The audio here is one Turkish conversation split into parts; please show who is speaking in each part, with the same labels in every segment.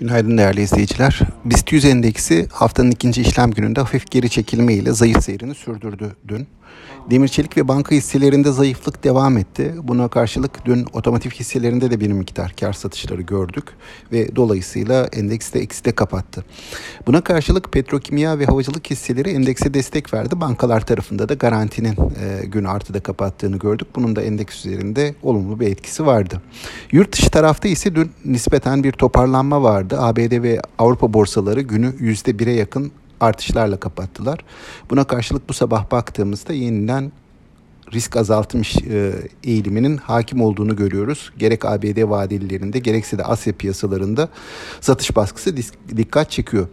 Speaker 1: Günaydın değerli izleyiciler. BIST 100 endeksi haftanın ikinci işlem gününde hafif geri çekilme ile zayıf seyrini sürdürdü dün. Demir çelik ve banka hisselerinde zayıflık devam etti. Buna karşılık dün otomotiv hisselerinde de bir miktar kar satışları gördük ve dolayısıyla endekste ekside kapattı. Buna karşılık petrokimya ve havacılık hisseleri endekse destek verdi. Bankalar tarafında da garantinin e, gün artıda kapattığını gördük. Bunun da endeks üzerinde olumlu bir etkisi vardı. Yurt dışı tarafta ise dün nispeten bir toparlanma vardı. ABD ve Avrupa borsaları günü %1'e yakın artışlarla kapattılar. Buna karşılık bu sabah baktığımızda yeniden risk azaltmış e, eğiliminin hakim olduğunu görüyoruz. Gerek ABD vadelilerinde gerekse de Asya piyasalarında satış baskısı dikkat çekiyor.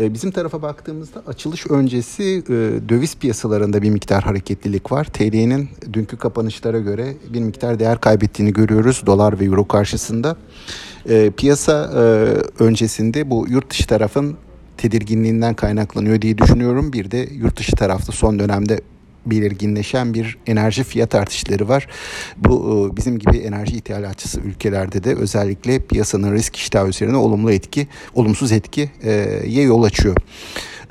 Speaker 1: E, bizim tarafa baktığımızda açılış öncesi e, döviz piyasalarında bir miktar hareketlilik var. TL'nin dünkü kapanışlara göre bir miktar değer kaybettiğini görüyoruz dolar ve euro karşısında. Piyasa öncesinde bu yurt dışı tarafın tedirginliğinden kaynaklanıyor diye düşünüyorum. Bir de yurt dışı tarafta son dönemde belirginleşen bir enerji fiyat artışları var. Bu e, bizim gibi enerji ithalatçısı ülkelerde de özellikle piyasanın risk iştahı üzerine olumlu etki, olumsuz etkiye yol açıyor.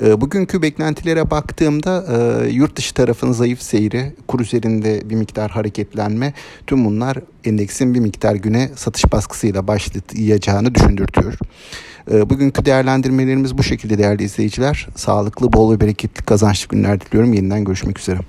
Speaker 1: E, bugünkü beklentilere baktığımda e, yurt dışı tarafın zayıf seyri, kur üzerinde bir miktar hareketlenme tüm bunlar endeksin bir miktar güne satış baskısıyla başlayacağını düşündürtüyor. Ee, bugünkü değerlendirmelerimiz bu şekilde değerli izleyiciler. Sağlıklı, bol ve bereketli kazançlı günler diliyorum. Yeniden görüşmek üzere.